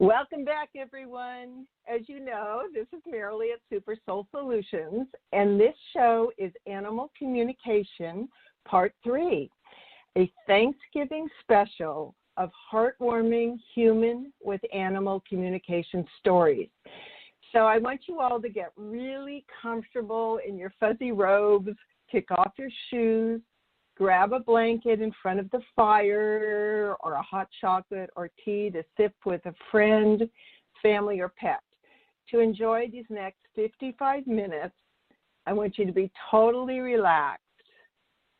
Welcome back, everyone. As you know, this is Merrily at Super Soul Solutions, and this show is Animal Communication Part 3, a Thanksgiving special of heartwarming human with animal communication stories. So I want you all to get really comfortable in your fuzzy robes, kick off your shoes, grab a blanket in front of the fire or a hot chocolate or tea to sip with a friend, family, or pet. To enjoy these next 55 minutes, I want you to be totally relaxed.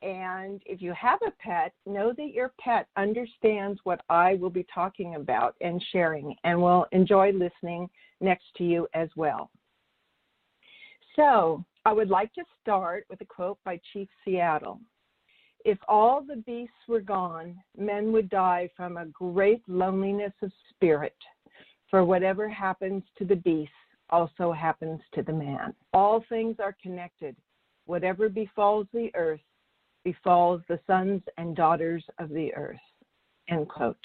And if you have a pet, know that your pet understands what I will be talking about and sharing and will enjoy listening next to you as well. So, I would like to start with a quote by Chief Seattle. If all the beasts were gone, men would die from a great loneliness of spirit. For whatever happens to the beast also happens to the man. All things are connected. Whatever befalls the earth befalls the sons and daughters of the earth. End quote.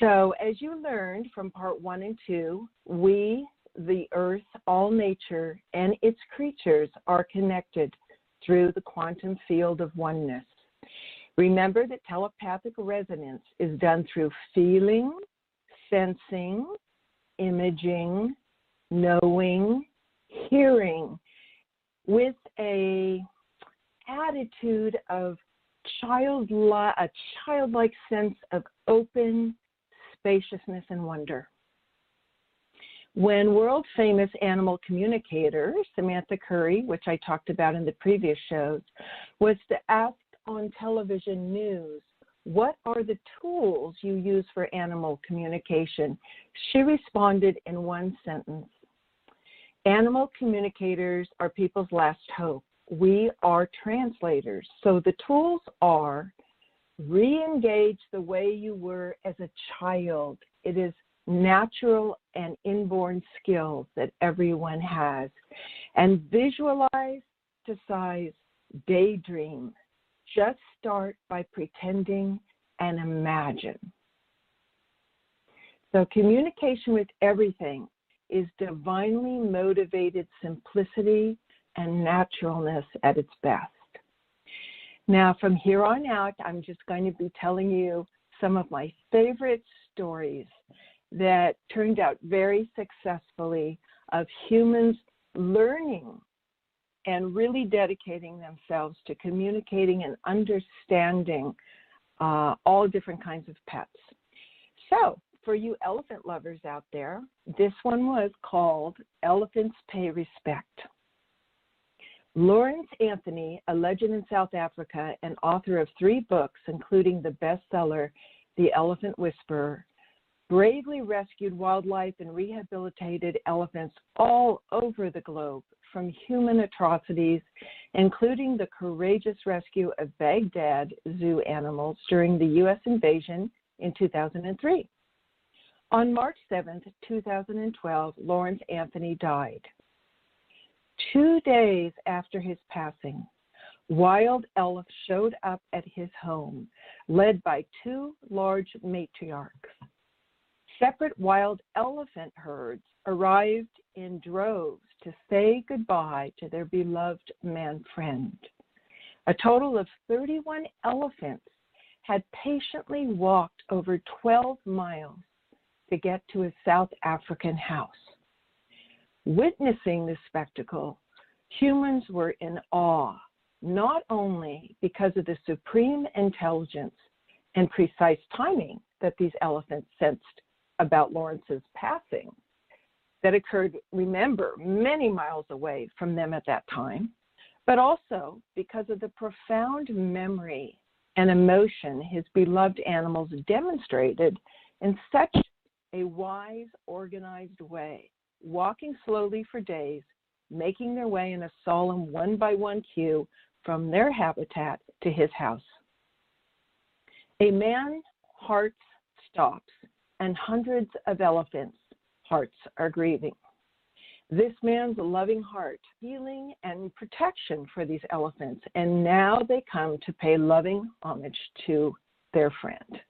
So, as you learned from part one and two, we, the earth, all nature, and its creatures are connected through the quantum field of oneness. Remember that telepathic resonance is done through feeling, sensing, imaging, knowing, hearing with a attitude of childlike a childlike sense of open spaciousness and wonder when world famous animal communicator Samantha Khury, which I talked about in the previous shows, was to ask on television news, What are the tools you use for animal communication? She responded in one sentence Animal communicators are people's last hope. We are translators. So the tools are re engage the way you were as a child. It is natural and inborn skills that everyone has. And visualize, size, daydream. Just start by pretending and imagine. So, communication with everything is divinely motivated simplicity and naturalness at its best. Now, from here on out, I'm just going to be telling you some of my favorite stories that turned out very successfully of humans learning and really dedicating themselves to communicating and understanding uh, all different kinds of pets. So, for you elephant lovers out there, this one was called Elephants Pay Respect. Lawrence Anthony, a legend in South Africa and author of three books, including the bestseller The Elephant Whisperer, bravely rescued wildlife and rehabilitated elephants all over the globe from human atrocities, including the courageous rescue of Baghdad zoo animals during the U.S. invasion in 2003. On March 7, 2012, Lawrence Anthony died. Two days after his passing, wild elves showed up at his home, led by two large matriarchs. Separate wild elephant herds arrived in droves to say goodbye to their beloved man friend. A total of 31 elephants had patiently walked over 12 miles to get to a South African house. Witnessing this spectacle, humans were in awe, not only because of the supreme intelligence and precise timing that these elephants sensed about Lawrence's passing that occurred, remember, many miles away from them at that time, but also because of the profound memory and emotion his beloved animals demonstrated in such a wise, organized way, walking slowly for days, making their way in a solemn one by one queue from their habitat to his house. A man's heart stops and hundreds of elephants' hearts are grieving. This man's loving heart, healing and protection for these elephants, and now they come to pay loving homage to their friend.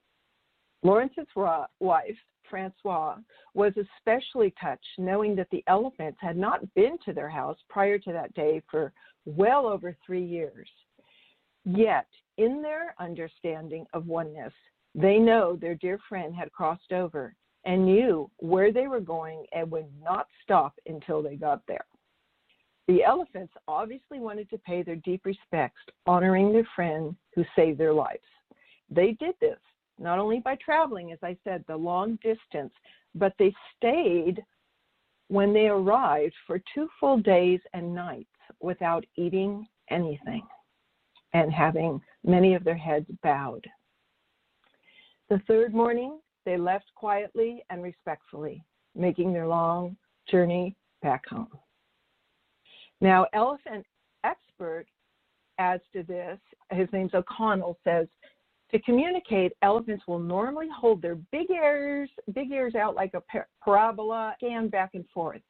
Lawrence's wife, Françoise was especially touched knowing that the elephants had not been to their house prior to that day for well over three years. Yet, in their understanding of oneness, they know their dear friend had crossed over and knew where they were going and would not stop until they got there. The elephants obviously wanted to pay their deep respects, honoring their friend who saved their lives. They did this not only by traveling, as I said, the long distance, but they stayed when they arrived for two full days and nights without eating anything and having many of their heads bowed. The third morning, they left quietly and respectfully, making their long journey back home. Now, elephant expert adds to this, his name's O'Connell, says to communicate, elephants will normally hold their big ears, big ears out like a parabola, scan back and forth.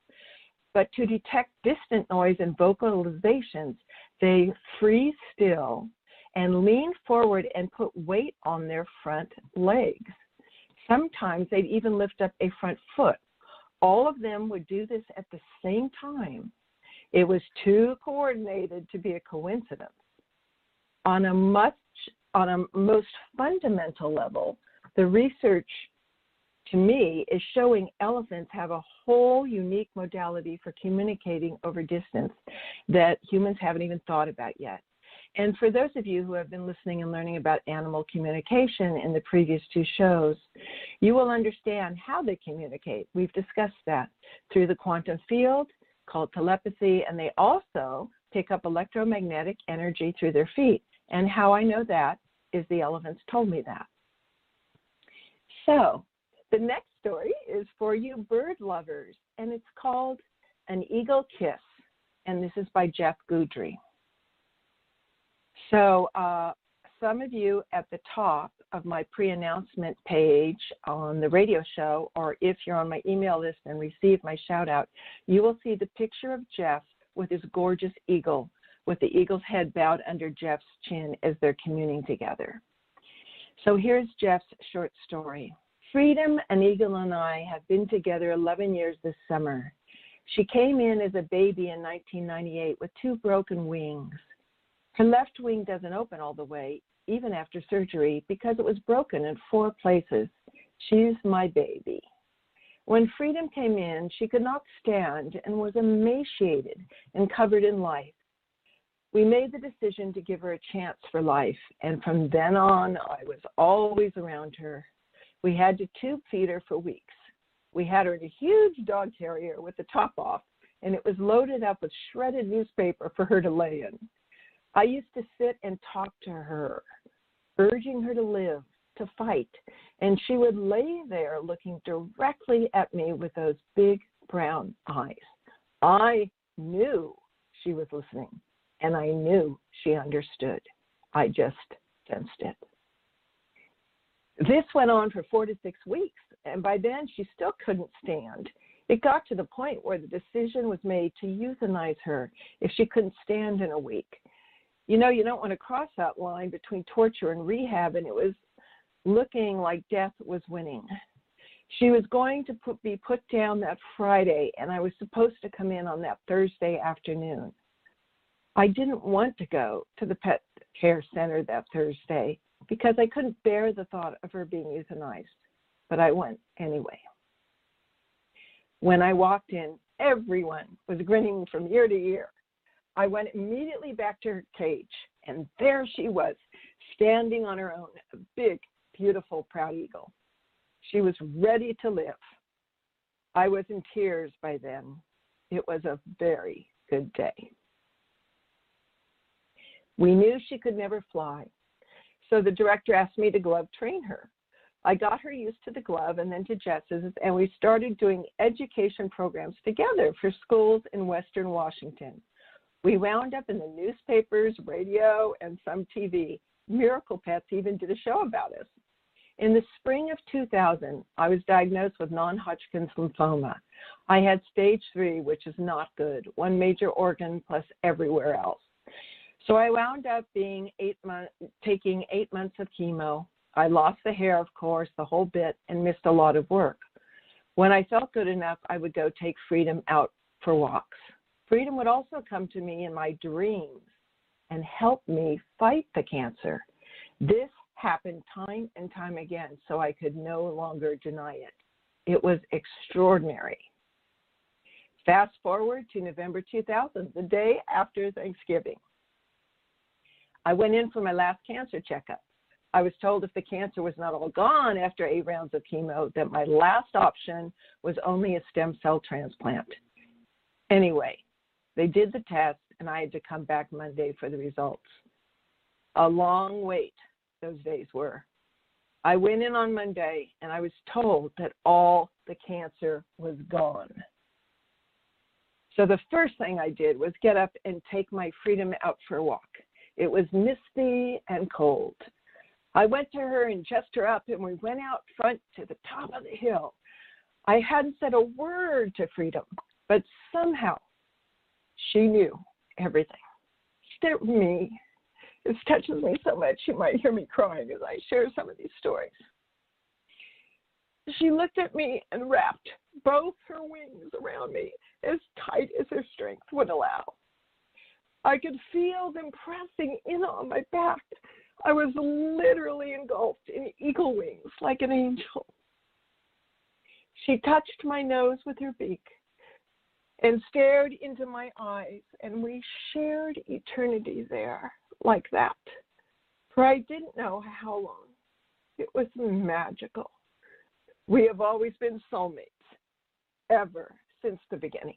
But to detect distant noise and vocalizations, they freeze still and lean forward and put weight on their front legs. Sometimes they'd even lift up a front foot. All of them would do this at the same time. It was too coordinated to be a coincidence. On a much on a most fundamental level, the research to me is showing elephants have a whole unique modality for communicating over distance that humans haven't even thought about yet. And for those of you who have been listening and learning about animal communication in the previous two shows, you will understand how they communicate. We've discussed that through the quantum field called telepathy, and they also pick up electromagnetic energy through their feet. And how I know that is the elephants told me that. So, the next story is for you bird lovers, and it's called An Eagle Kiss, and this is by Jeff Guidry. So, uh, some of you at the top of my pre announcement page on the radio show, or if you're on my email list and receive my shout out, you will see the picture of Jeff with his gorgeous eagle, with the eagle's head bowed under Jeff's chin as they're communing together. So here's Jeff's short story. Freedom, an eagle, and I have been together 11 years this summer. She came in as a baby in 1998 with two broken wings. Her left wing doesn't open all the way, even after surgery, because it was broken in four places. She's my baby. When Freedom came in, she could not stand and was emaciated and covered in light. We made the decision to give her a chance for life, and from then on, I was always around her. We had to tube feed her for weeks. We had her in a huge dog carrier with the top off, and it was loaded up with shredded newspaper for her to lay in. I used to sit and talk to her, urging her to live, to fight, and she would lay there looking directly at me with those big brown eyes. I knew she was listening, and I knew she understood. I just sensed it. This went on for four to six weeks, and by then she still couldn't stand. It got to the point where the decision was made to euthanize her if she couldn't stand in a week you know, you don't want to cross that line between torture and rehab, and it was looking like death was winning. She was going to put, be put down that Friday, and I was supposed to come in on that Thursday afternoon. I didn't want to go to the pet care center that Thursday because I couldn't bear the thought of her being euthanized, but I went anyway. When I walked in, everyone was grinning from ear to ear. I went immediately back to her cage, and there she was, standing on her own, a big, beautiful, proud eagle. She was ready to live. I was in tears by then. It was a very good day. We knew she could never fly, so the director asked me to glove train her. I got her used to the glove and then to jesses, and we started doing education programs together for schools in Western Washington. We wound up in the newspapers, radio, and some TV. Miracle Pets even did a show about us. In the spring of 2000, I was diagnosed with non Hodgkin's lymphoma. I had stage three, which is not good, one major organ plus everywhere else. So I wound up being eight months, taking eight months of chemo. I lost the hair, of course, the whole bit, and missed a lot of work. When I felt good enough, I would go take Freedom out for walks. Freedom would also come to me in my dreams and help me fight the cancer. This happened time and time again, so I could no longer deny it. It was extraordinary. Fast forward to November 2000, the day after Thanksgiving. I went in for my last cancer checkup. I was told if the cancer was not all gone after eight rounds of chemo, that my last option was only a stem cell transplant. Anyway, they did the test, and I had to come back Monday for the results. A long wait, those days were. I went in on Monday, and I was told that all the cancer was gone. So the first thing I did was get up and take my freedom out for a walk. It was misty and cold. I went to her and dressed her up, and we went out front to the top of the hill. I hadn't said a word to Freedom, but somehow she knew everything. Did me. This touches me so much. You might hear me crying as I share some of these stories. She looked at me and wrapped both her wings around me as tight as her strength would allow. I could feel them pressing in on my back. I was literally engulfed in eagle wings like an angel. She touched my nose with her beak and stared into my eyes, and we shared eternity there like that. For I didn't know how long. It was magical. We have always been soulmates, ever since the beginning.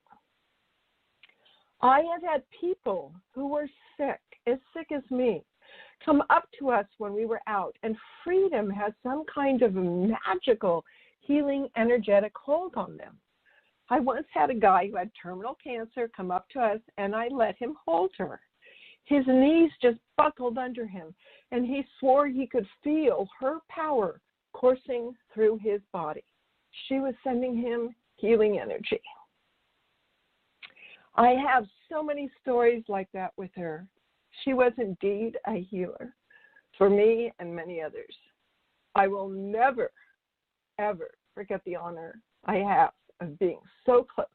I have had people who were sick, as sick as me, come up to us when we were out, and freedom has some kind of magical healing energetic hold on them. I once had a guy who had terminal cancer come up to us, and I let him hold her. His knees just buckled under him, and he swore he could feel her power coursing through his body. She was sending him healing energy. I have so many stories like that with her. She was indeed a healer for me and many others. I will never, ever forget the honor I have of being so close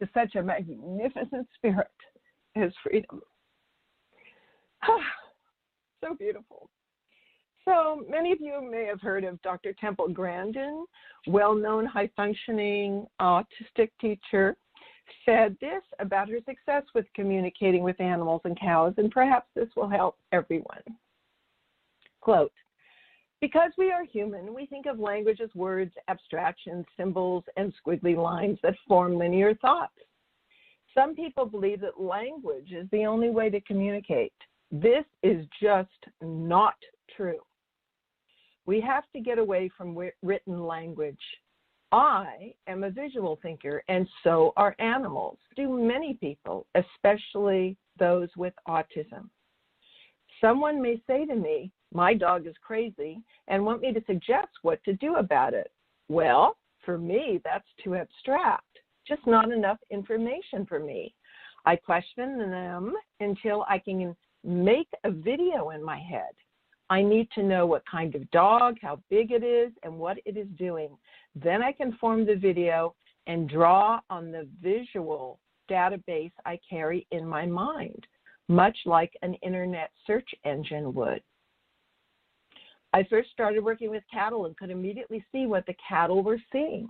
to such a magnificent spirit as freedom. so beautiful. So many of you may have heard of Dr. Temple Grandin, well known high functioning autistic teacher said this about her success with communicating with animals and cows, and perhaps this will help everyone. Quote, because we are human, we think of language as words, abstractions, symbols, and squiggly lines that form linear thoughts. Some people believe that language is the only way to communicate. This is just not true. We have to get away from written language I am a visual thinker, and so are animals. Do many people, especially those with autism. Someone may say to me, My dog is crazy, and want me to suggest what to do about it. Well, for me, that's too abstract, just not enough information for me. I question them until I can make a video in my head. I need to know what kind of dog, how big it is, and what it is doing. Then I can form the video and draw on the visual database I carry in my mind, much like an internet search engine would. I first started working with cattle and could immediately see what the cattle were seeing.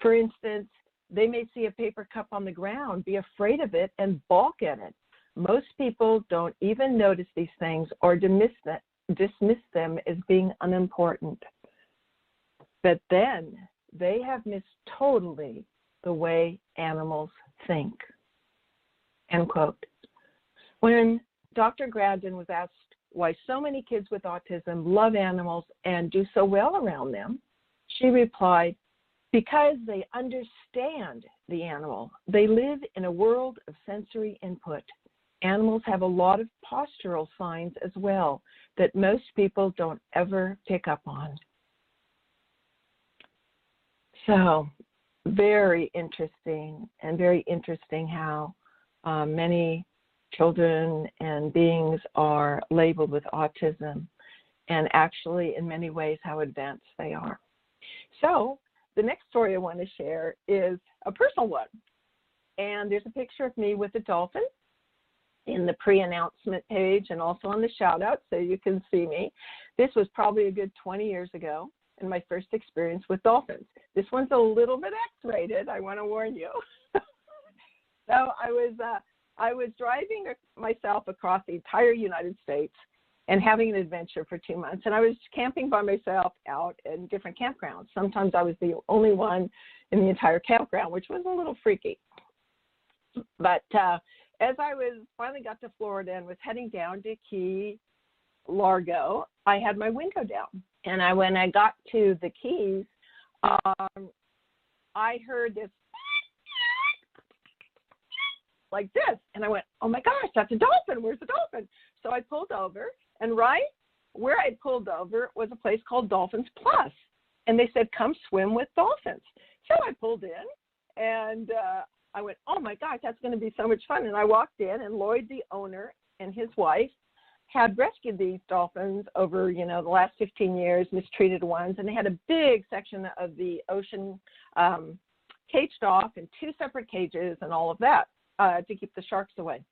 For instance, they may see a paper cup on the ground, be afraid of it, and balk at it. Most people don't even notice these things or dismiss them, dismiss them as being unimportant. But then they have missed totally the way animals think. End quote. When Dr. Grandin was asked why so many kids with autism love animals and do so well around them, she replied, because they understand the animal. They live in a world of sensory input. Animals have a lot of postural signs as well that most people don't ever pick up on. So, very interesting, and very interesting how uh, many children and beings are labeled with autism. and actually, in many ways, how advanced they are. So, the next story I want to share is a personal one. And there's a picture of me with a dolphin in the pre announcement page and also on the shout out so you can see me. This was probably a good 20 years ago and my first experience with dolphins. This one's a little bit X rated, I want to warn you. so I was, uh, I was driving myself across the entire United States and having an adventure for two months. And I was camping by myself out in different campgrounds. Sometimes I was the only one in the entire campground, which was a little freaky. But uh, as I was finally got to Florida and was heading down to Key Largo, I had my window down. And I when I got to the Keys, um, I heard this like this, and I went, "Oh my gosh, that's a dolphin! Where's the dolphin?" So I pulled over, and right where I pulled over was a place called Dolphins Plus, and they said, "Come swim with dolphins." So I pulled in, and uh, I went, oh my gosh, that's going to be so much fun. And I walked in, and Lloyd, the owner, and his wife had rescued these dolphins over, you know, the last 15 years, mistreated ones, and they had a big section of the ocean um, caged off in two separate cages and all of that uh, to keep the sharks away.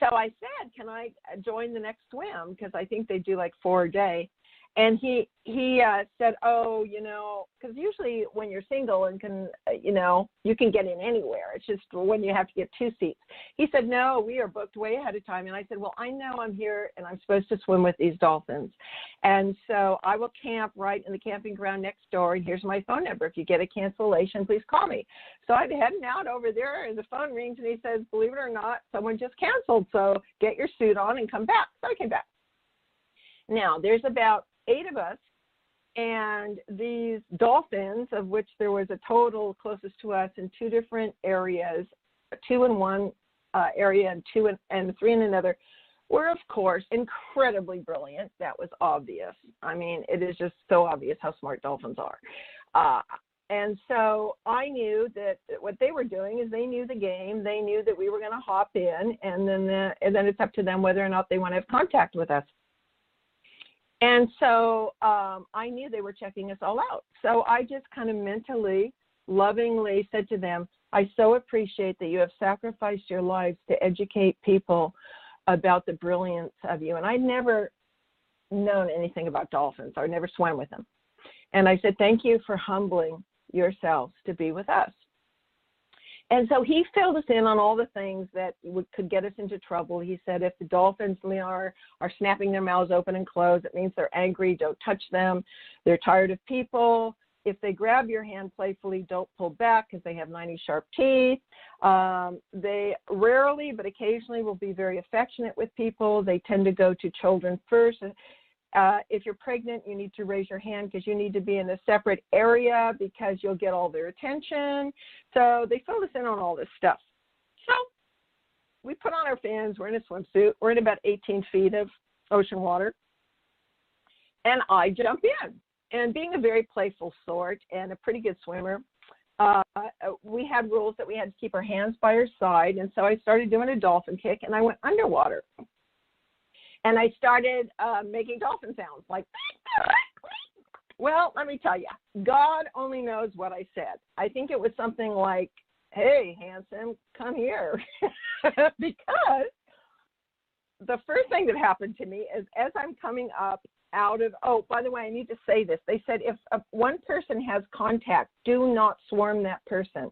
So I said, "Can I join the next swim?" Because I think they do like four a day and he he uh, said, "Oh, you know, because usually when you're single and can, uh, you know, you can get in anywhere. It's just when you have to get two seats." He said, "No, we are booked way ahead of time." And I said, "Well, I know I'm here and I'm supposed to swim with these dolphins, and so I will camp right in the camping ground next door. And here's my phone number. If you get a cancellation, please call me." So I'm heading out over there, and the phone rings, and he says, "Believe it or not, someone just canceled. So get your suit on and come back." So I came back. Now, there's about eight of us, and these dolphins, of which there was a total closest to us in two different areas, two in one uh, area and two in, and three in another, were of course incredibly brilliant. That was obvious. I mean, it is just so obvious how smart dolphins are. Uh, and so I knew that what they were doing is they knew the game. They knew that we were going to hop in, and then the, and then it's up to them whether or not they want to have contact with us. And so um, I knew they were checking us all out. So I just kind of mentally, lovingly said to them, I so appreciate that you have sacrificed your lives to educate people about the brilliance of you. And I'd never known anything about dolphins or never swam with them. And I said, Thank you for humbling yourselves to be with us. And so he filled us in on all the things that would, could get us into trouble. He said, if the dolphins are, are snapping their mouths open and closed, it means they're angry. Don't touch them. They're tired of people. If they grab your hand playfully, don't pull back because they have 90 sharp teeth. Um, they rarely, but occasionally, will be very affectionate with people. They tend to go to children first. Uh, if you're pregnant, you need to raise your hand because you need to be in a separate area because you'll get all their attention. So they fill us in on all this stuff. So we put on our fins. We're in a swimsuit. We're in about 18 feet of ocean water. And I jump in. And being a very playful sort and a pretty good swimmer, uh, we had rules that we had to keep our hands by our side. And so I started doing a dolphin kick and I went underwater and I started uh, making dolphin sounds like. Well, let me tell you, God only knows what I said. I think it was something like, "Hey, handsome, come here," because the first thing that happened to me is as I'm coming up out of oh by the way i need to say this they said if one person has contact do not swarm that person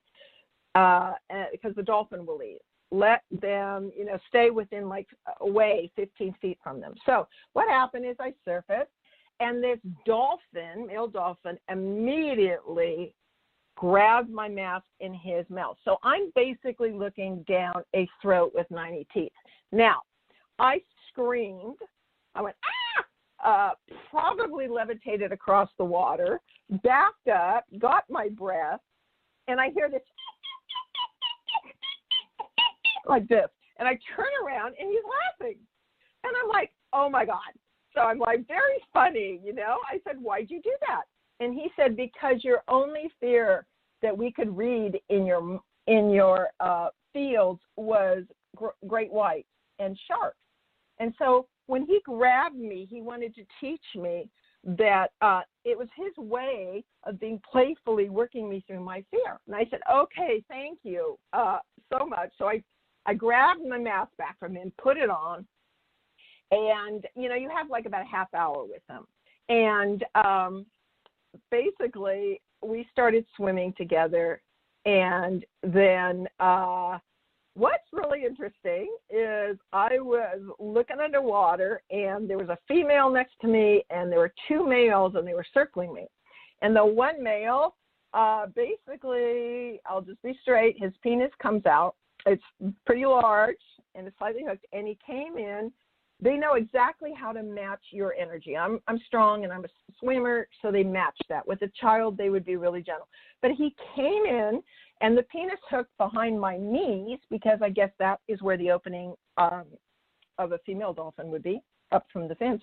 uh, because the dolphin will leave let them, you know, stay within like away 15 feet from them. So what happened is I surfaced, and this dolphin, male dolphin, immediately grabbed my mask in his mouth. So I'm basically looking down a throat with 90 teeth. Now, I screamed. I went, ah! Uh, probably levitated across the water, backed up, got my breath, and I hear this like this. And I turn around and he's laughing. And I'm like, oh my God. So I'm like, very funny, you know? I said, why'd you do that? And he said, because your only fear that we could read in your in your uh, fields was gr- great white and sharks. And so when he grabbed me, he wanted to teach me that uh, it was his way of being playfully working me through my fear. And I said, okay, thank you uh, so much. So I, I grabbed my mask back from him, put it on, and you know, you have like about a half hour with him. And um, basically, we started swimming together, and then uh, what's really interesting is I was looking underwater and there was a female next to me and there were two males and they were circling me. And the one male, uh, basically, I'll just be straight, his penis comes out. It's pretty large and it's slightly hooked. And he came in. They know exactly how to match your energy. I'm I'm strong and I'm a swimmer, so they match that. With a child, they would be really gentle. But he came in and the penis hooked behind my knees because I guess that is where the opening um, of a female dolphin would be, up from the fins.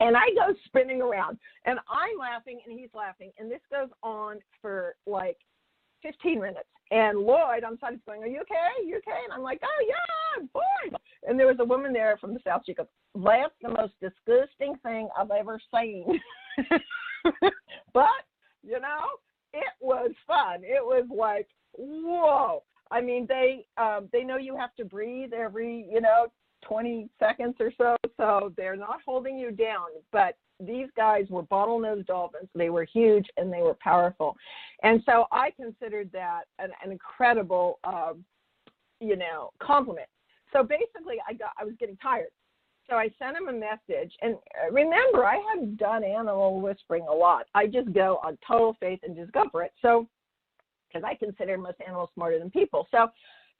And I go spinning around, and I'm laughing, and he's laughing, and this goes on for like 15 minutes. And Lloyd on the side is going, "Are you okay? You okay?" And I'm like, "Oh yeah, boy." And there was a woman there from the south. She goes, "That's the most disgusting thing I've ever seen." but you know, it was fun. It was like, whoa. I mean, they um, they know you have to breathe every you know 20 seconds or so, so they're not holding you down. But these guys were bottlenose dolphins. They were huge and they were powerful, and so I considered that an, an incredible, um, you know, compliment. So basically, I got I was getting tired. So I sent him a message. And uh, remember, I hadn't done animal whispering a lot. I just go on total faith and just go for it. So, because I consider most animals smarter than people. So,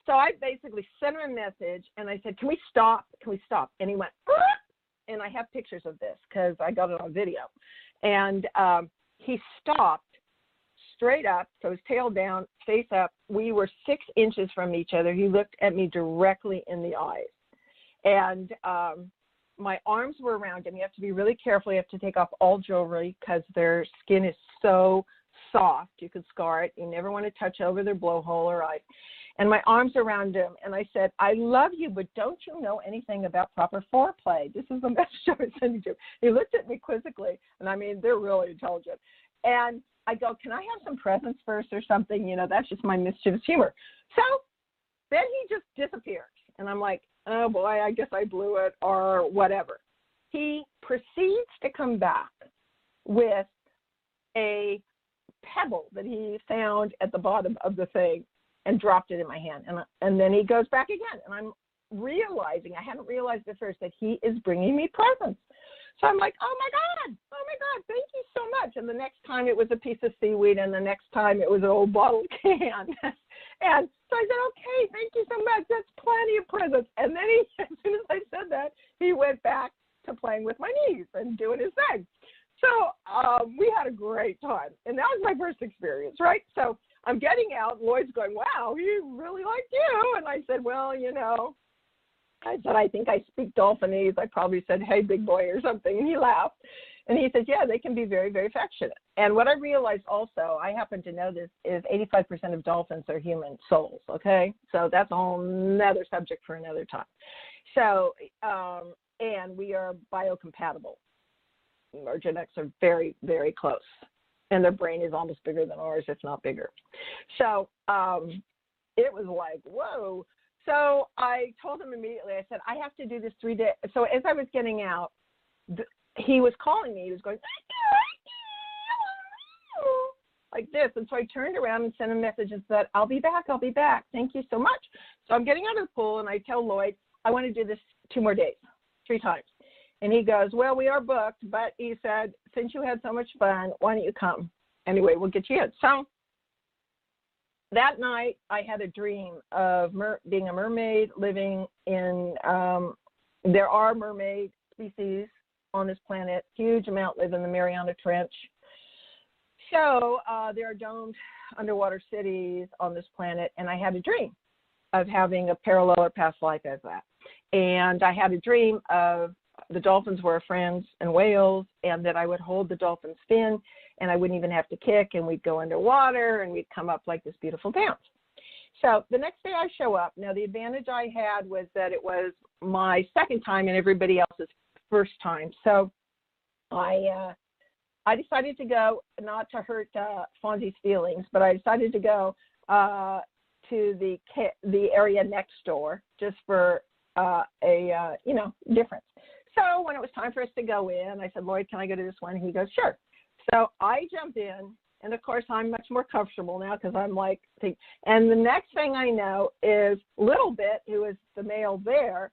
so I basically sent him a message and I said, "Can we stop? Can we stop?" And he went, and I have pictures of this because I got it on video. And um, he stopped straight up, so his tail down, face up. We were six inches from each other. He looked at me directly in the eyes, and um, my arms were around him. You have to be really careful. You have to take off all jewelry because their skin is so soft. You could scar it. You never want to touch over their blowhole or eye. And my arms around him, and I said, "I love you, but don't you know anything about proper foreplay?" This is the message I was sending to. He looked at me quizzically, and I mean, they're really intelligent. And I go, "Can I have some presents first, or something?" You know, that's just my mischievous humor. So then he just disappears, and I'm like, oh boy, I guess I blew it, or whatever. He proceeds to come back with a pebble that he found at the bottom of the thing and dropped it in my hand. And, and then he goes back again. And I'm realizing, I hadn't realized at first, that he is bringing me presents. So I'm like, oh my God, oh my God, thank you so much. And the next time it was a piece of seaweed, and the next time it was an old bottle can. and so I said, okay, thank you so much. That's plenty of presents. And then he, as soon as I said that, he went back to playing with my knees and doing his thing. So um, we had a great time. And that was my first experience, right? So I'm getting out. Lloyd's going, wow, he really liked you. And I said, well, you know, I said, I think I speak Dolphinese. I probably said, hey, big boy, or something. And he laughed. And he said, yeah, they can be very, very affectionate. And what I realized also, I happen to know this, is 85% of dolphins are human souls, okay? So that's a whole another subject for another time. So, um, and we are biocompatible. Our genetics are very, very close. And their brain is almost bigger than ours, if not bigger. So um, it was like, whoa. So I told him immediately, I said, I have to do this three days. So as I was getting out, the, he was calling me. He was going, like this. And so I turned around and sent a message and said, I'll be back. I'll be back. Thank you so much. So I'm getting out of the pool and I tell Lloyd, I want to do this two more days, three times. And he goes, Well, we are booked, but he said, Since you had so much fun, why don't you come? Anyway, we'll get you in. So that night, I had a dream of mer- being a mermaid living in, um, there are mermaid species on this planet, huge amount live in the Mariana Trench. So uh, there are domed underwater cities on this planet, and I had a dream of having a parallel or past life as that. And I had a dream of the dolphins were friends and whales, and that I would hold the dolphin's fin, and I wouldn't even have to kick, and we'd go underwater, and we'd come up like this beautiful dance. So the next day I show up. Now the advantage I had was that it was my second time and everybody else's first time. So I uh, I decided to go not to hurt uh, Fonzie's feelings, but I decided to go uh, to the the area next door just for uh, a uh, you know difference. So when it was time for us to go in, I said, Lloyd, can I go to this one? He goes, sure. So I jumped in, and of course I'm much more comfortable now because I'm like, and the next thing I know is Little Bit, who is the male there,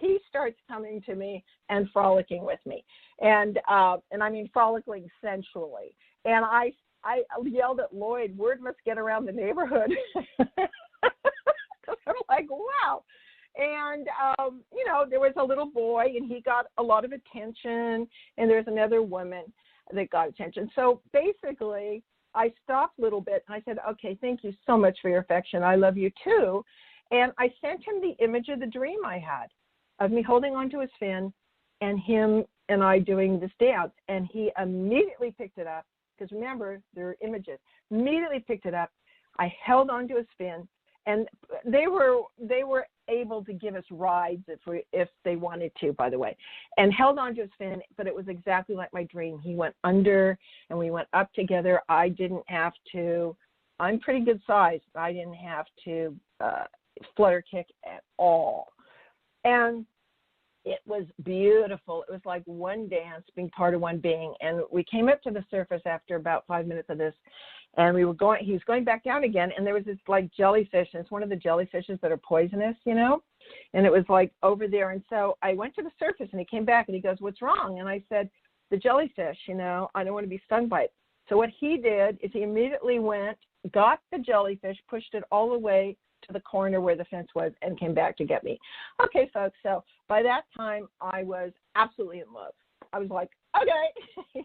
he starts coming to me and frolicking with me, and uh, and I mean frolicking sensually, and I I yelled at Lloyd, word must get around the neighborhood. I'm like, wow. And um, you know, there was a little boy, and he got a lot of attention, and there's another woman that got attention. So basically, I stopped a little bit and I said, okay, thank you so much for your affection. I love you too. And I sent him the image of the dream I had of me holding onto his fin and him and I doing this dance. And he immediately picked it up because remember, there are images. Immediately picked it up. I held onto his fin and they were they were able to give us rides if we if they wanted to by the way and held on to his fin but it was exactly like my dream. He went under and we went up together. I didn't have to i'm pretty good size i didn't have to uh flutter kick at all. And it was beautiful. It was like one dance being part of one being. And we came up to the surface after about five minutes of this, and we were going. He was going back down again, and there was this like jellyfish, and it's one of the jellyfishes that are poisonous, you know. And it was like over there. And so I went to the surface, and he came back, and he goes, "What's wrong?" And I said, "The jellyfish. You know, I don't want to be stung by it." So what he did is he immediately went, got the jellyfish, pushed it all the way to the corner where the fence was and came back to get me. Okay, folks, so by that time I was absolutely in love. I was like, okay,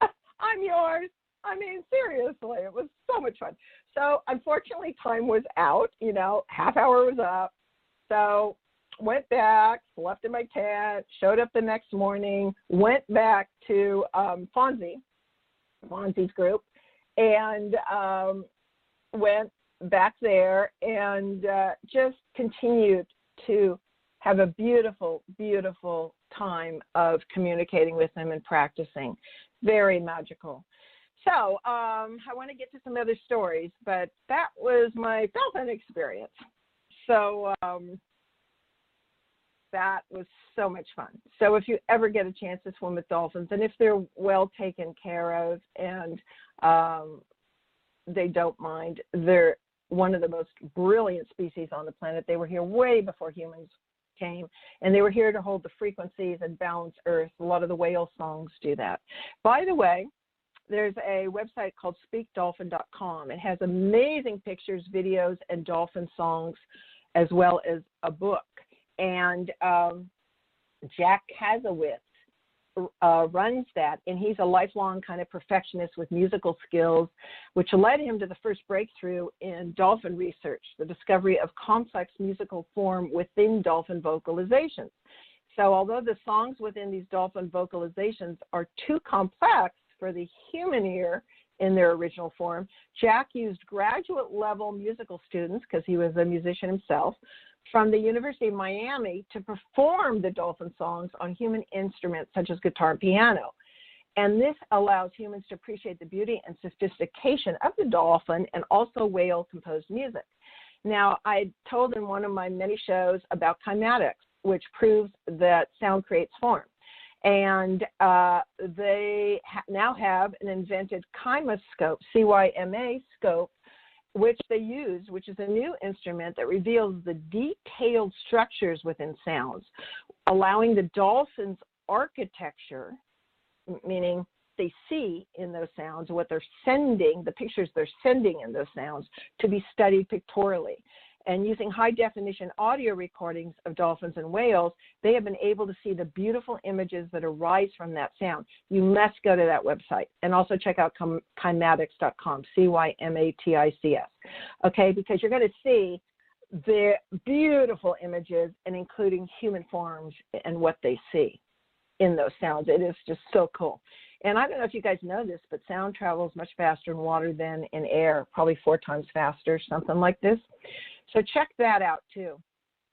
I'm yours. I mean, seriously, it was so much fun. So unfortunately, time was out. You know, half hour was up. So went back, slept in my tent, showed up the next morning, went back to um, Fonzie, Fonzie's group, and um, went back there and uh, just continued to have a beautiful, beautiful time of communicating with them and practicing. Very magical. So um, I want to get to some other stories, but that was my dolphin experience. So um, that was so much fun. So if you ever get a chance to swim with dolphins, and if they're well taken care of and um, they don't mind, they're one of the most brilliant species on the planet. They were here way before humans came, and they were here to hold the frequencies and balance Earth. A lot of the whale songs do that. By the way, there's a website called speakdolphin.com. It has amazing pictures, videos, and dolphin songs, as well as a book. And um, Jack Kassewitz uh, runs that, and he's a lifelong kind of perfectionist with musical skills, which led him to the first breakthrough in dolphin research, the discovery of complex musical form within dolphin vocalizations. So, although the songs within these dolphin vocalizations are too complex for the human ear in their original form, Jack used graduate level musical students, because he was a musician himself, from the University of Miami to perform the dolphin songs on human instruments such as guitar and piano. And this allows humans to appreciate the beauty and sophistication of the dolphin and also whale composed music. Now, I told in one of my many shows about cymatics, which proves that sound creates form. And uh, they ha- now have an invented CymaScope, C Y M A scope, which they use, which is a new instrument that reveals the detailed structures within sounds, allowing the dolphin's architecture, meaning they see in those sounds, what they're sending, the pictures they're sending in those sounds, to be studied pictorially and using high definition audio recordings of dolphins and whales, they have been able to see the beautiful images that arise from that sound. You must go to that website and also check out cymatics.com, C Y M A T I C S. Okay, because you're going to see the beautiful images and including human forms and what they see in those sounds. It is just so cool. And I don't know if you guys know this, but sound travels much faster in water than in air, probably four times faster, something like this. So check that out too.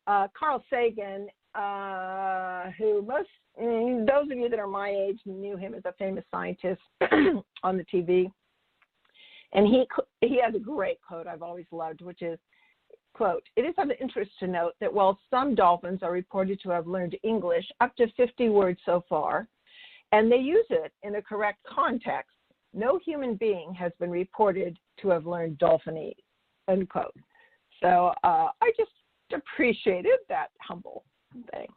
Uh, Carl Sagan, uh, who most mm, those of you that are my age knew him as a famous scientist on the TV, and he he has a great quote I've always loved, which is quote, it is of interest to note that while some dolphins are reported to have learned English up to 50 words so far, and they use it in a correct context, no human being has been reported to have learned Dolphinese. So uh, I just appreciated that humble thing.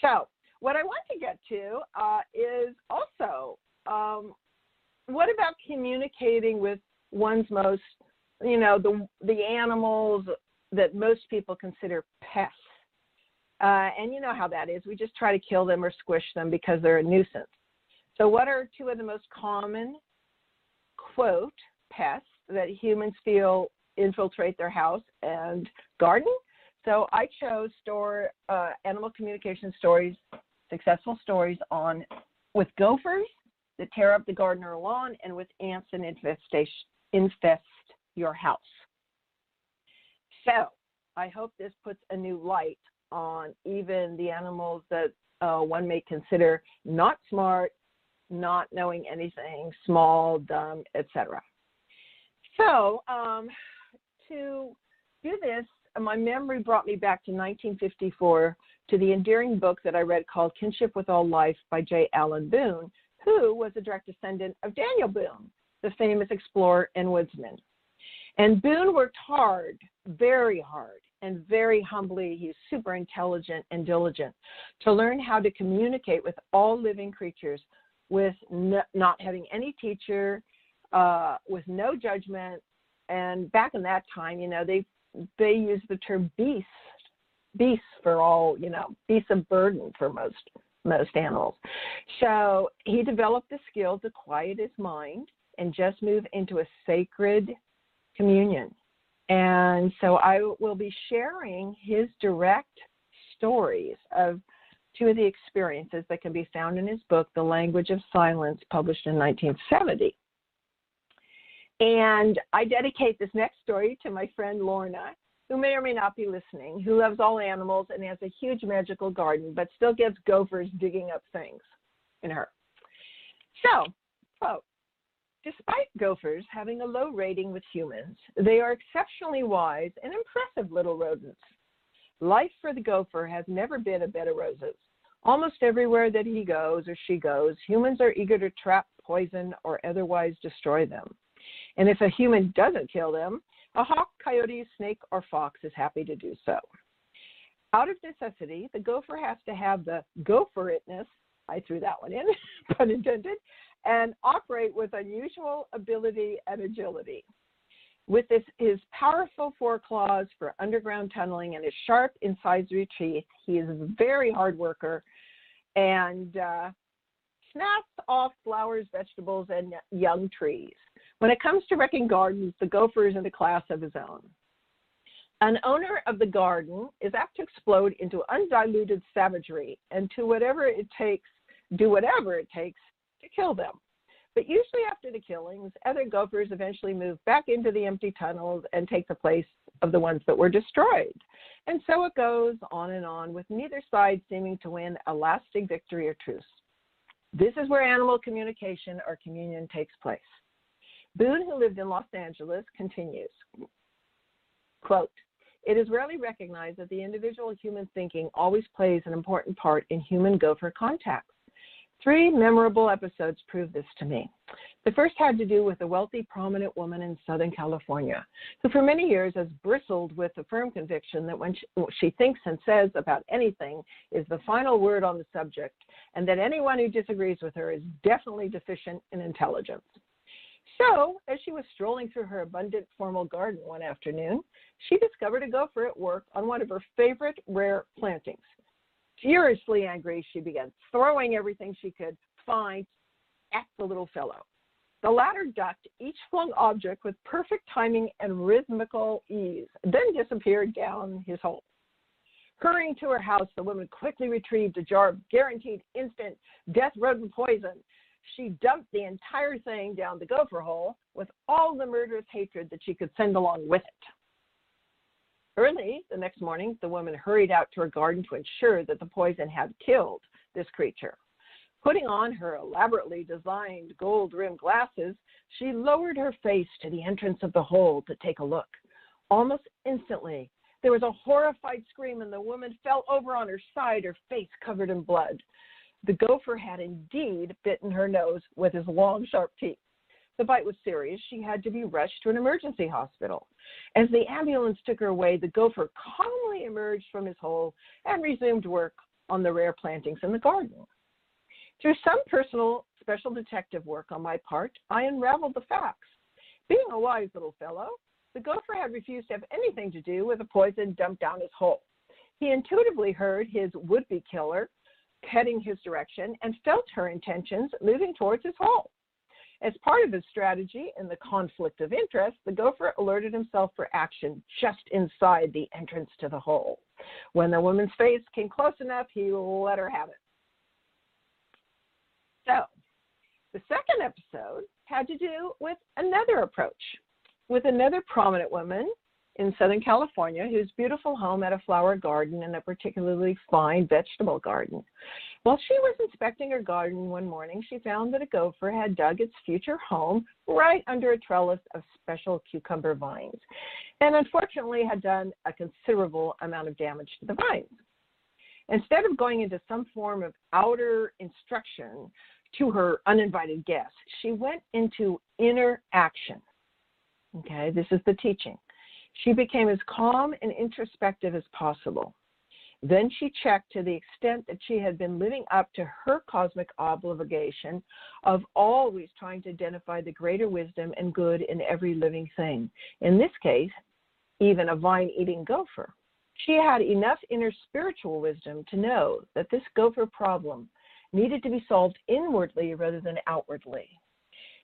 So what I want to get to uh, is also um, what about communicating with one's most, you know, the the animals that most people consider pests. Uh, and you know how that is. We just try to kill them or squish them because they're a nuisance. So, what are two of the most common, quote, pests that humans feel infiltrate their house and garden? So, I chose store uh, animal communication stories, successful stories on with gophers that tear up the garden or lawn, and with ants and infestation infest your house. So I hope this puts a new light on even the animals that uh, one may consider not smart, not knowing anything, small, dumb, etc. So um, to do this, my memory brought me back to 1954 to the endearing book that I read called Kinship with All Life by J. Allen Boone, who was a direct descendant of Daniel Boone, the famous explorer and woodsman. And Boone worked hard, very hard, and very humbly. He's super intelligent and diligent to learn how to communicate with all living creatures with no, not having any teacher, uh, with no judgment. And back in that time, you know, they they used the term beast, beasts for all, you know, beasts of burden for most most animals. So he developed the skill to quiet his mind and just move into a sacred communion. And so I will be sharing his direct stories of two of the experiences that can be found in his book, The Language of Silence, published in 1970. And I dedicate this next story to my friend Lorna, who may or may not be listening, who loves all animals and has a huge magical garden, but still gets gophers digging up things in her. So, quote, Despite gophers having a low rating with humans, they are exceptionally wise and impressive little rodents. Life for the gopher has never been a bed of roses. Almost everywhere that he goes or she goes, humans are eager to trap, poison, or otherwise destroy them. And if a human doesn't kill them, a hawk, coyote, snake, or fox is happy to do so. Out of necessity, the gopher has to have the gopheritness, I threw that one in, pun intended, and operate with unusual ability and agility. With this, his powerful foreclaws for underground tunneling and his sharp incisive teeth, he is a very hard worker and uh, snaps off flowers, vegetables, and young trees. When it comes to wrecking gardens, the gopher is in a class of his own. An owner of the garden is apt to explode into undiluted savagery and to whatever it takes, do whatever it takes to kill them. But usually, after the killings, other gophers eventually move back into the empty tunnels and take the place of the ones that were destroyed. And so it goes on and on, with neither side seeming to win a lasting victory or truce. This is where animal communication or communion takes place. Boone, who lived in Los Angeles, continues quote, It is rarely recognized that the individual human thinking always plays an important part in human gopher contact. Three memorable episodes prove this to me. The first had to do with a wealthy, prominent woman in Southern California who, for many years, has bristled with the firm conviction that when she, she, thinks and says about anything is the final word on the subject, and that anyone who disagrees with her is definitely deficient in intelligence. So, as she was strolling through her abundant formal garden one afternoon, she discovered a gopher at work on one of her favorite rare plantings. Furiously angry, she began throwing everything she could find at the little fellow. The latter ducked each flung object with perfect timing and rhythmical ease, then disappeared down his hole. Hurrying to her house, the woman quickly retrieved a jar of guaranteed instant death rodent poison. she dumped the entire thing down the gopher hole with all the murderous hatred that she could send along with it. Early the next morning, the woman hurried out to her garden to ensure that the poison had killed this creature. Putting on her elaborately designed gold rimmed glasses, she lowered her face to the entrance of the hole to take a look. Almost instantly, there was a horrified scream, and the woman fell over on her side, her face covered in blood. The gopher had indeed bitten her nose with his long, sharp teeth. The bite was serious. She had to be rushed to an emergency hospital. As the ambulance took her away, the gopher calmly emerged from his hole and resumed work on the rare plantings in the garden. Through some personal special detective work on my part, I unraveled the facts. Being a wise little fellow, the gopher had refused to have anything to do with the poison dumped down his hole. He intuitively heard his would be killer heading his direction and felt her intentions moving towards his hole. As part of his strategy in the conflict of interest, the gopher alerted himself for action just inside the entrance to the hole. When the woman's face came close enough, he let her have it. So, the second episode had to do with another approach, with another prominent woman in Southern California whose beautiful home had a flower garden and a particularly fine vegetable garden. While she was inspecting her garden one morning, she found that a gopher had dug its future home right under a trellis of special cucumber vines, and unfortunately had done a considerable amount of damage to the vines. Instead of going into some form of outer instruction to her uninvited guests, she went into inner action. Okay, this is the teaching. She became as calm and introspective as possible. Then she checked to the extent that she had been living up to her cosmic obligation of always trying to identify the greater wisdom and good in every living thing. In this case, even a vine eating gopher. She had enough inner spiritual wisdom to know that this gopher problem needed to be solved inwardly rather than outwardly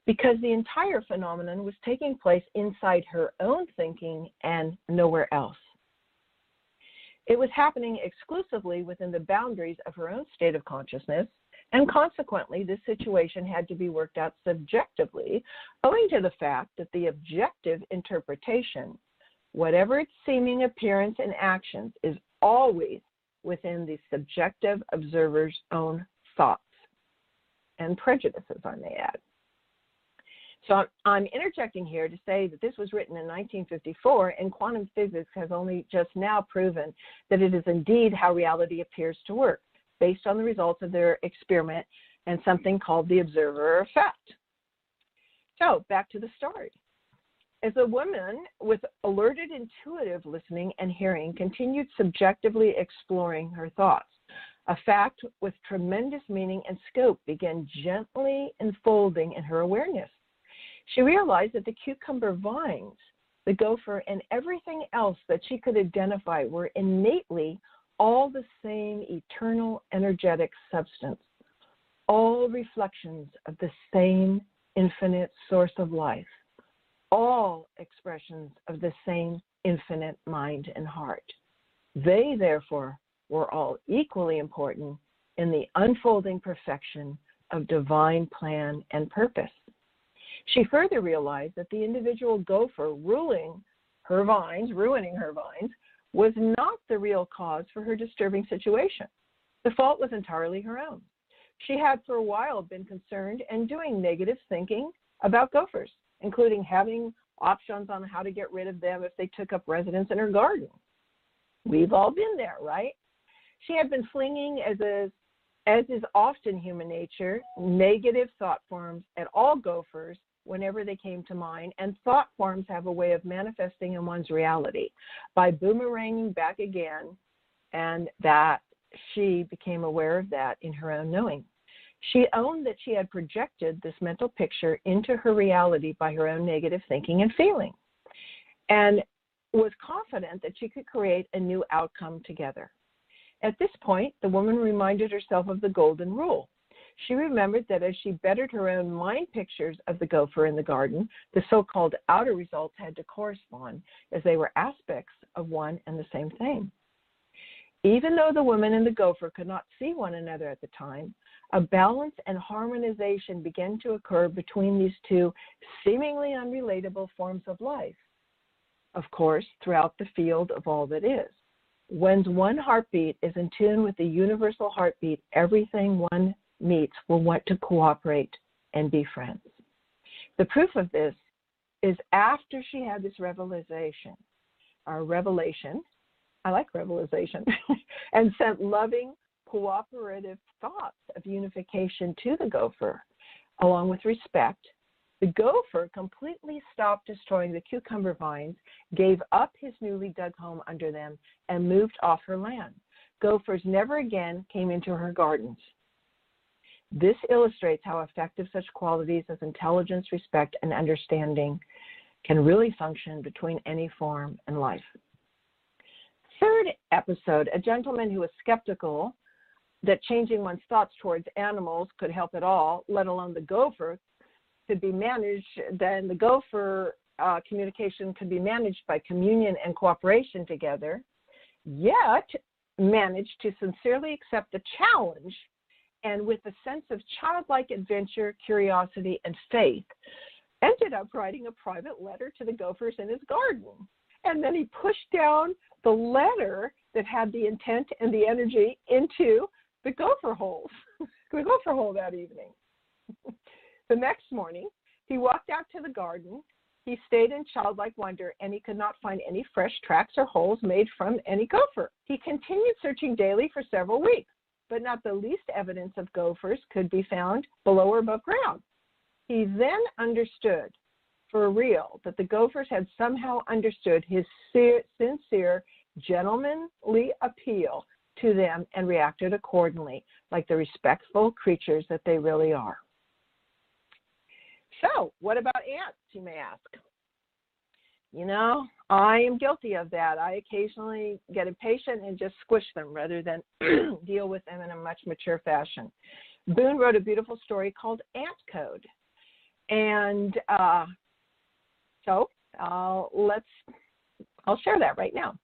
because the entire phenomenon was taking place inside her own thinking and nowhere else. It was happening exclusively within the boundaries of her own state of consciousness, and consequently, this situation had to be worked out subjectively, owing to the fact that the objective interpretation, whatever its seeming appearance and actions, is always within the subjective observer's own thoughts and prejudices, I may add. So I'm interjecting here to say that this was written in 1954, and quantum physics has only just now proven that it is indeed how reality appears to work, based on the results of their experiment and something called the observer effect. So back to the story. As a woman with alerted intuitive listening and hearing continued subjectively exploring her thoughts, a fact with tremendous meaning and scope began gently unfolding in her awareness. She realized that the cucumber vines, the gopher, and everything else that she could identify were innately all the same eternal energetic substance, all reflections of the same infinite source of life, all expressions of the same infinite mind and heart. They, therefore, were all equally important in the unfolding perfection of divine plan and purpose. She further realized that the individual gopher ruling her vines, ruining her vines, was not the real cause for her disturbing situation. The fault was entirely her own. She had for a while been concerned and doing negative thinking about gophers, including having options on how to get rid of them if they took up residence in her garden. We've all been there, right? She had been flinging, as as is often human nature, negative thought forms at all gophers whenever they came to mind, and thought forms have a way of manifesting in one's reality by boomeranging back again, and that she became aware of that in her own knowing. She owned that she had projected this mental picture into her reality by her own negative thinking and feeling, and was confident that she could create a new outcome together. At this point, the woman reminded herself of the golden rule she remembered that as she bettered her own mind pictures of the gopher in the garden, the so called outer results had to correspond, as they were aspects of one and the same thing. Even though the woman and the gopher could not see one another at the time, a balance and harmonization began to occur between these two seemingly unrelatable forms of life. Of course, throughout the field of all that is. When one heartbeat is in tune with the universal heartbeat, everything one meets will want to cooperate and be friends. The proof of this is after she had this revelation, our revelation, I like revelation, and sent loving, cooperative thoughts of unification to the gopher, along with respect, the gopher completely stopped destroying the cucumber vines, gave up his newly dug home under them, and moved off her land. Gophers never again came into her gardens. This illustrates how effective such qualities as intelligence, respect, and understanding can really function between any form and life. Third episode a gentleman who was skeptical that changing one's thoughts towards animals could help at all, let alone the gopher, could be managed, then the gopher uh, communication could be managed by communion and cooperation together, yet managed to sincerely accept the challenge and with a sense of childlike adventure, curiosity, and faith, ended up writing a private letter to the gophers in his garden. And then he pushed down the letter that had the intent and the energy into the gopher holes, the gopher hole that evening. the next morning, he walked out to the garden. He stayed in childlike wonder, and he could not find any fresh tracks or holes made from any gopher. He continued searching daily for several weeks, but not the least evidence of gophers could be found below or above ground. He then understood for real that the gophers had somehow understood his sincere, gentlemanly appeal to them and reacted accordingly, like the respectful creatures that they really are. So, what about ants, you may ask? You know, I am guilty of that. I occasionally get impatient and just squish them rather than deal with them in a much mature fashion. Boone wrote a beautiful story called Ant Code. And uh, so uh, let's, I'll share that right now.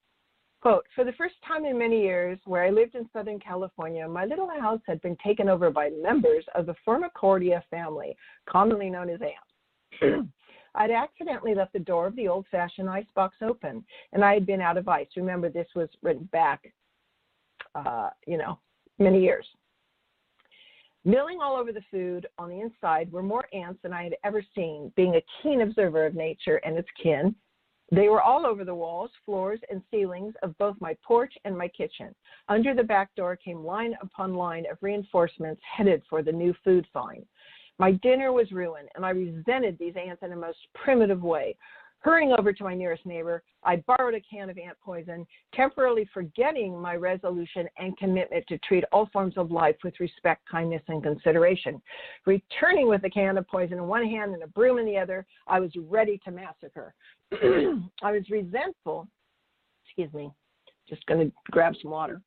Quote, for the first time in many years, where I lived in Southern California, my little house had been taken over by members of the Formicidae family, commonly known as ants. I'd accidentally left the door of the old fashioned ice box open, and I had been out of ice. Remember, this was written back, uh, you know, many years. Milling all over the food on the inside were more ants than I had ever seen, being a keen observer of nature and its kin. They were all over the walls, floors, and ceilings of both my porch and my kitchen. Under the back door came line upon line of reinforcements headed for the new food find. My dinner was ruined, and I resented these ants in a most primitive way. Hurrying over to my nearest neighbor, I borrowed a can of ant poison, temporarily forgetting my resolution and commitment to treat all forms of life with respect, kindness, and consideration. Returning with a can of poison in one hand and a broom in the other, I was ready to massacre. I was resentful. Excuse me, just going to grab some water.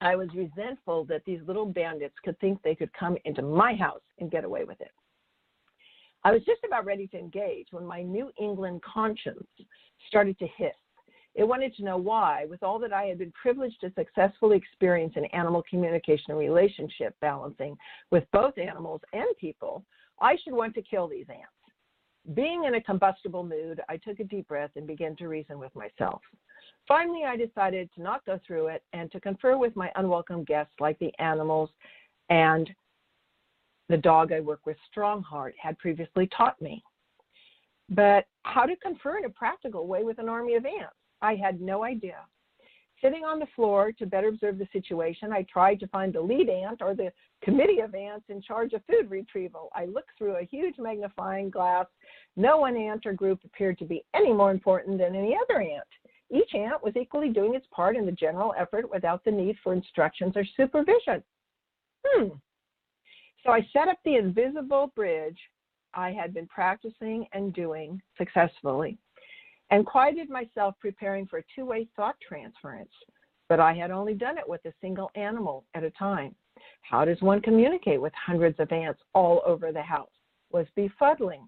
I was resentful that these little bandits could think they could come into my house and get away with it. I was just about ready to engage when my New England conscience started to hiss. It wanted to know why, with all that I had been privileged to successfully experience in animal communication and relationship balancing with both animals and people, I should want to kill these ants. Being in a combustible mood, I took a deep breath and began to reason with myself. Finally, I decided to not go through it and to confer with my unwelcome guests like the animals and the dog I work with, Strongheart, had previously taught me. But how to confer in a practical way with an army of ants? I had no idea. Sitting on the floor to better observe the situation, I tried to find the lead ant or the committee of ants in charge of food retrieval. I looked through a huge magnifying glass. No one ant or group appeared to be any more important than any other ant. Each ant was equally doing its part in the general effort without the need for instructions or supervision. Hmm, so I set up the invisible bridge I had been practicing and doing successfully and quieted myself preparing for two way thought transference. But I had only done it with a single animal at a time. How does one communicate with hundreds of ants all over the house? Was befuddling.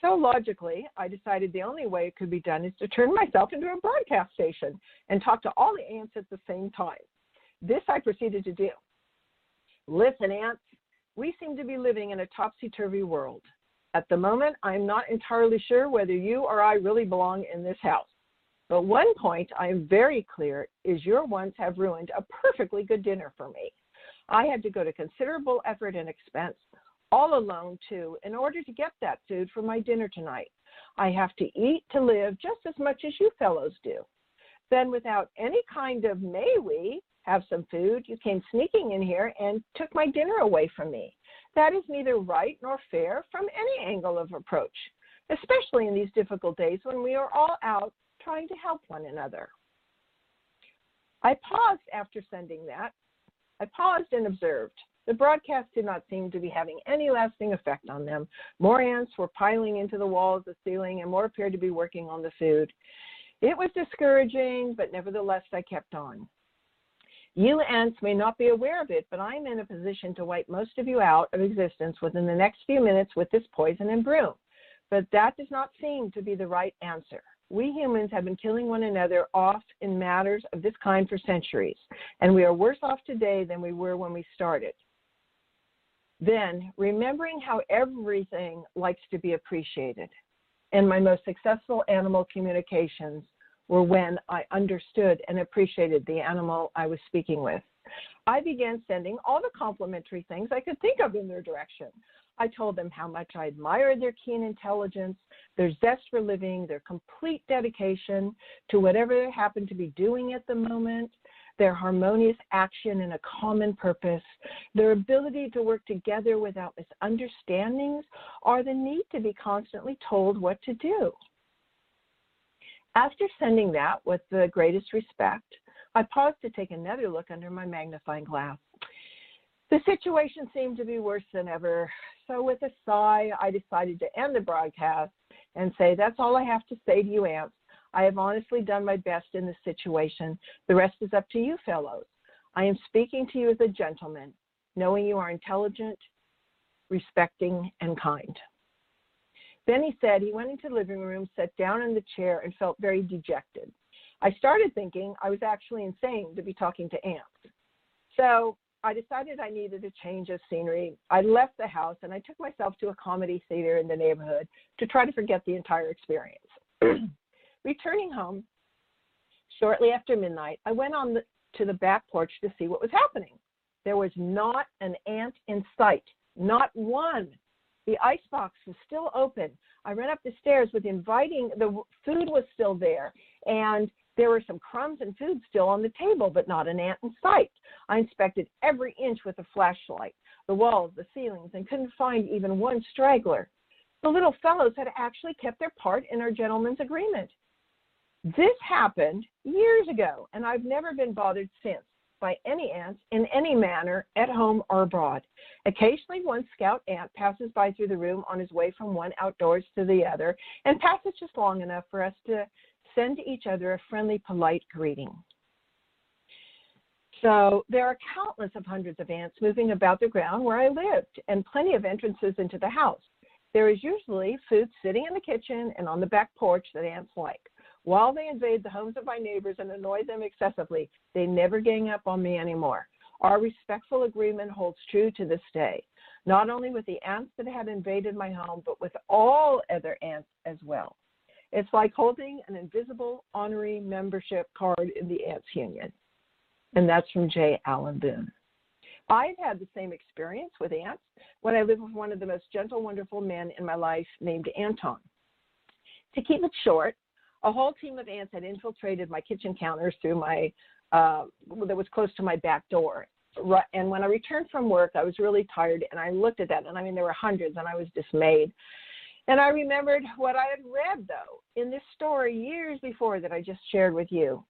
So logically, I decided the only way it could be done is to turn myself into a broadcast station and talk to all the ants at the same time. This I proceeded to do. Listen, ants, we seem to be living in a topsy turvy world. At the moment, I'm not entirely sure whether you or I really belong in this house. But one point I am very clear is your wants have ruined a perfectly good dinner for me. I had to go to considerable effort and expense, all alone too, in order to get that food for my dinner tonight. I have to eat to live just as much as you fellows do. Then, without any kind of may we have some food, you came sneaking in here and took my dinner away from me. That is neither right nor fair from any angle of approach, especially in these difficult days when we are all out trying to help one another. I paused after sending that. I paused and observed. The broadcast did not seem to be having any lasting effect on them. More ants were piling into the walls, the ceiling, and more appeared to be working on the food. It was discouraging, but nevertheless, I kept on. You ants may not be aware of it, but I'm in a position to wipe most of you out of existence within the next few minutes with this poison and broom. But that does not seem to be the right answer. We humans have been killing one another off in matters of this kind for centuries, and we are worse off today than we were when we started. Then, remembering how everything likes to be appreciated, and my most successful animal communications were when I understood and appreciated the animal I was speaking with. I began sending all the complimentary things I could think of in their direction. I told them how much I admired their keen intelligence, their zest for living, their complete dedication to whatever they happened to be doing at the moment, their harmonious action and a common purpose, their ability to work together without misunderstandings, or the need to be constantly told what to do. After sending that with the greatest respect, I paused to take another look under my magnifying glass. The situation seemed to be worse than ever, so with a sigh, I decided to end the broadcast and say, That's all I have to say to you, ants. I have honestly done my best in this situation. The rest is up to you, fellows. I am speaking to you as a gentleman, knowing you are intelligent, respecting, and kind. Then he said he went into the living room, sat down in the chair, and felt very dejected. I started thinking I was actually insane to be talking to ants. So I decided I needed a change of scenery. I left the house and I took myself to a comedy theater in the neighborhood to try to forget the entire experience. Returning home shortly after midnight, I went on the, to the back porch to see what was happening. There was not an ant in sight, not one. The icebox was still open. I ran up the stairs with inviting, the food was still there, and there were some crumbs and food still on the table, but not an ant in sight. I inspected every inch with a flashlight, the walls, the ceilings, and couldn't find even one straggler. The little fellows had actually kept their part in our gentleman's agreement. This happened years ago, and I've never been bothered since by any ants in any manner, at home or abroad. Occasionally, one scout ant passes by through the room on his way from one outdoors to the other and passes just long enough for us to send each other a friendly, polite greeting. So there are countless of hundreds of ants moving about the ground where I lived, and plenty of entrances into the house. There is usually food sitting in the kitchen and on the back porch that ants like. While they invade the homes of my neighbors and annoy them excessively, they never gang up on me anymore. Our respectful agreement holds true to this day, not only with the ants that had invaded my home, but with all other ants as well. It's like holding an invisible honorary membership card in the Ants Union. And that's from J. Allen Boone. I've had the same experience with ants when I lived with one of the most gentle, wonderful men in my life named Anton. To keep it short, a whole team of ants had infiltrated my kitchen counters through my uh, that was close to my back door. And when I returned from work, I was really tired, and I looked at that, and I mean there were hundreds, and I was dismayed. And I remembered what I had read, though, in this story years before that I just shared with you.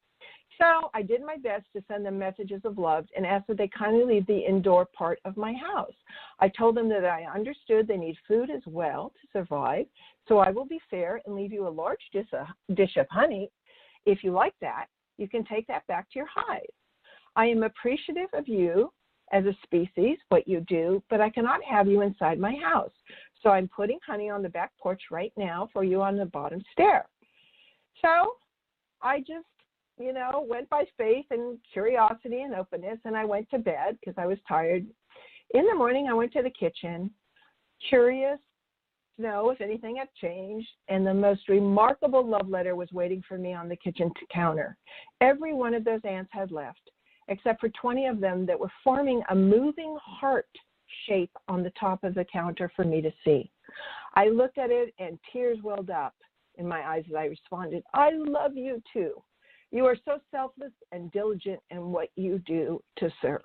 So I did my best to send them messages of love and asked that they kindly leave the indoor part of my house. I told them that I understood they need food as well to survive, so I will be fair and leave you a large dish of, dish of honey. If you like that, you can take that back to your hive. I am appreciative of you as a species, what you do, but I cannot have you inside my house. So I'm putting honey on the back porch right now for you on the bottom stair. So I just, you know, went by faith and curiosity and openness, and I went to bed because I was tired. In the morning, I went to the kitchen, curious to know if anything had changed, and the most remarkable love letter was waiting for me on the kitchen counter. Every one of those ants had left, except for 20 of them that were forming a moving heart shape on the top of the counter for me to see. I looked at it and tears welled up in my eyes as I responded, I love you too. You are so selfless and diligent in what you do to serve.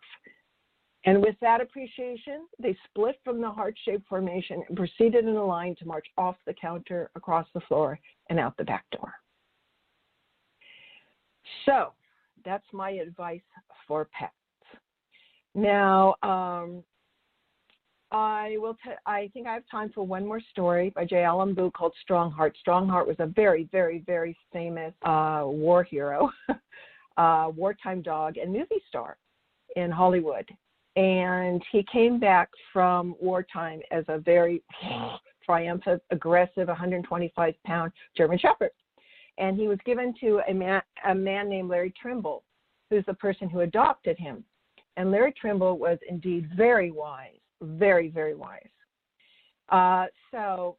And with that appreciation, they split from the heart shaped formation and proceeded in a line to march off the counter, across the floor, and out the back door. So that's my advice for pets. Now, um, I will. T- I think I have time for one more story by J. Allen Boone called Strongheart. Strongheart was a very, very, very famous uh, war hero, uh, wartime dog, and movie star in Hollywood. And he came back from wartime as a very triumphant, aggressive, 125 pound German Shepherd. And he was given to a man, a man named Larry Trimble, who's the person who adopted him. And Larry Trimble was indeed very wise very, very wise. Uh, so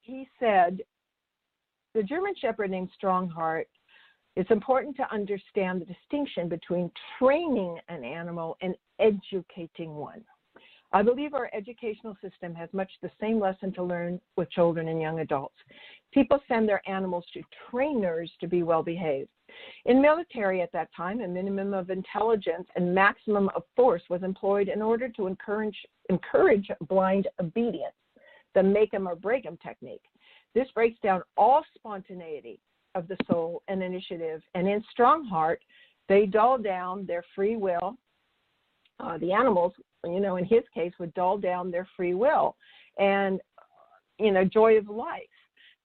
he said, the German Shepherd named Strongheart, it's important to understand the distinction between training an animal and educating one. I believe our educational system has much the same lesson to learn with children and young adults. People send their animals to trainers to be well behaved. In military at that time, a minimum of intelligence and maximum of force was employed in order to encourage, encourage blind obedience, the make 'em or break 'em technique. This breaks down all spontaneity of the soul and initiative, and in Strongheart, they dull down their free will. Uh, the animals you know, in his case, would dull down their free will and, you know, joy of life,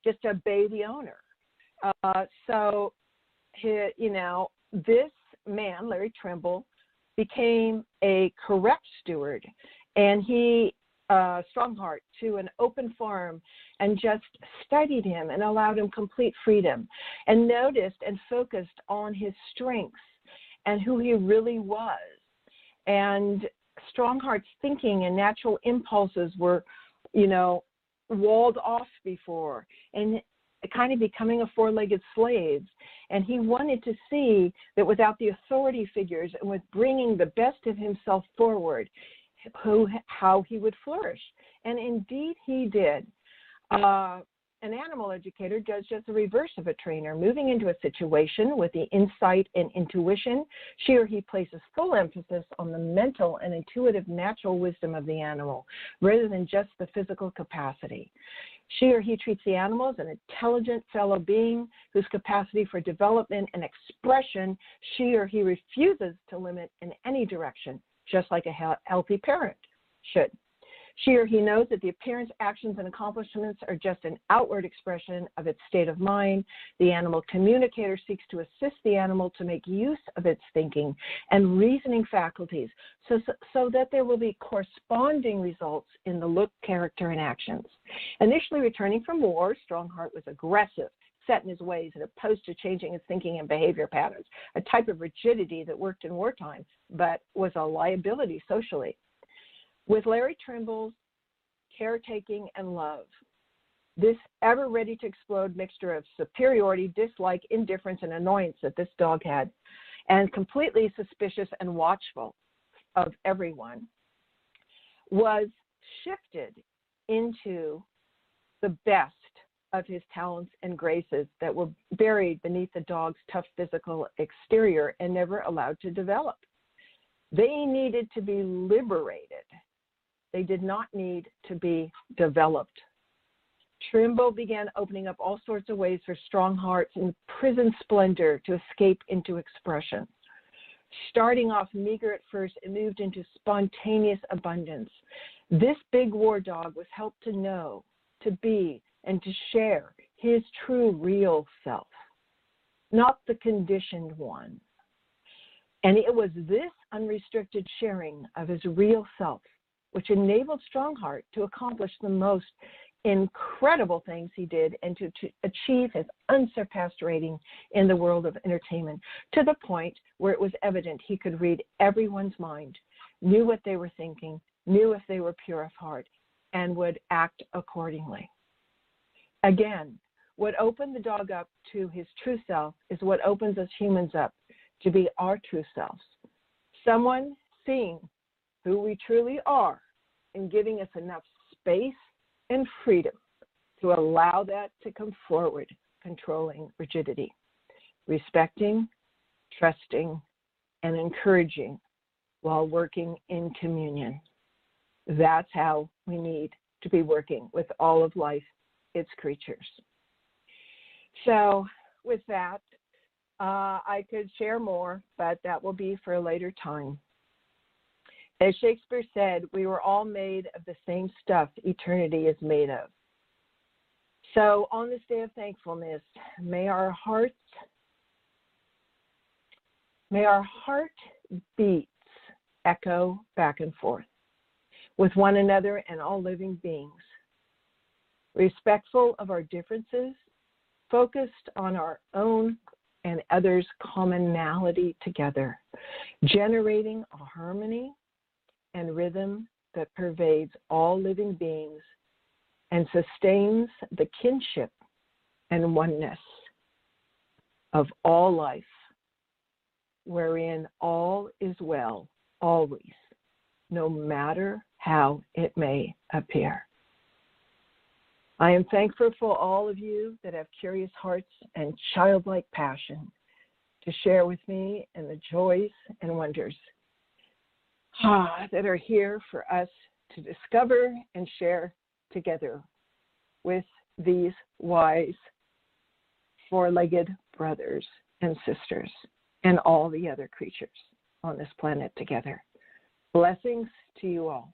just obey the owner. Uh, so, he, you know, this man, Larry Trimble, became a correct steward, and he uh, Strongheart to an open farm and just studied him and allowed him complete freedom and noticed and focused on his strengths and who he really was. And Strongheart's thinking and natural impulses were, you know, walled off before and kind of becoming a four legged slave. And he wanted to see that without the authority figures and with bringing the best of himself forward, who, how he would flourish. And indeed, he did. Uh, an animal educator does just the reverse of a trainer, moving into a situation with the insight and intuition. She or he places full emphasis on the mental and intuitive natural wisdom of the animal rather than just the physical capacity. She or he treats the animal as an intelligent fellow being whose capacity for development and expression she or he refuses to limit in any direction, just like a healthy parent should. She or he knows that the appearance, actions, and accomplishments are just an outward expression of its state of mind. The animal communicator seeks to assist the animal to make use of its thinking and reasoning faculties so, so, that there will be corresponding results in the look, character, and actions. Initially returning from war, Strongheart was aggressive set in his ways and opposed to changing his thinking and behavior patterns, a type of rigidity that worked in wartime but was a liability socially. With Larry Trimble's caretaking and love, this ever ready to explode mixture of superiority, dislike, indifference, and annoyance that this dog had, and completely suspicious and watchful of everyone, was shifted into the best of his talents and graces that were buried beneath the dog's tough physical exterior and never allowed to develop. They needed to be liberated they did not need to be developed. Trimble began opening up all sorts of ways for Strongheart's in prison splendor to escape into expression. Starting off meager at first, it moved into spontaneous abundance. This big war dog was helped to know, to be, and to share his true, real self, not the conditioned one. And it was this unrestricted sharing of his real self which enabled Strongheart to accomplish the most incredible things he did and to, to, achieve his unsurpassed rating in the world of entertainment to the point where it was evident he could read everyone's mind. knew what they were thinking, knew if they were pure of heart, and would act accordingly. Again, what opened the dog up to his true self is what opens us humans up to be our true selves. Someone seeing who we truly are and giving us enough space and freedom to allow that to come forward, controlling rigidity, respecting, trusting, and encouraging while working in communion. That's how we need to be working with all of life, its creatures. So, with that, uh, I could share more, but that will be for a later time. As Shakespeare said, we were all made of the same stuff eternity is made of. So, on this day of thankfulness, may our hearts, may our heart beats echo back and forth with one another and all living beings, respectful of our differences, focused on our own and others' commonality together, generating a harmony and rhythm that pervades all living beings and sustains the kinship and oneness of all life, wherein all is well always, no matter how it may appear. I am thankful for all of you that have curious hearts and childlike passion to share with me in the joys and wonders ah, that are here for us to discover and share together with these wise four legged brothers and sisters and all the other creatures on this planet together. Blessings to you all.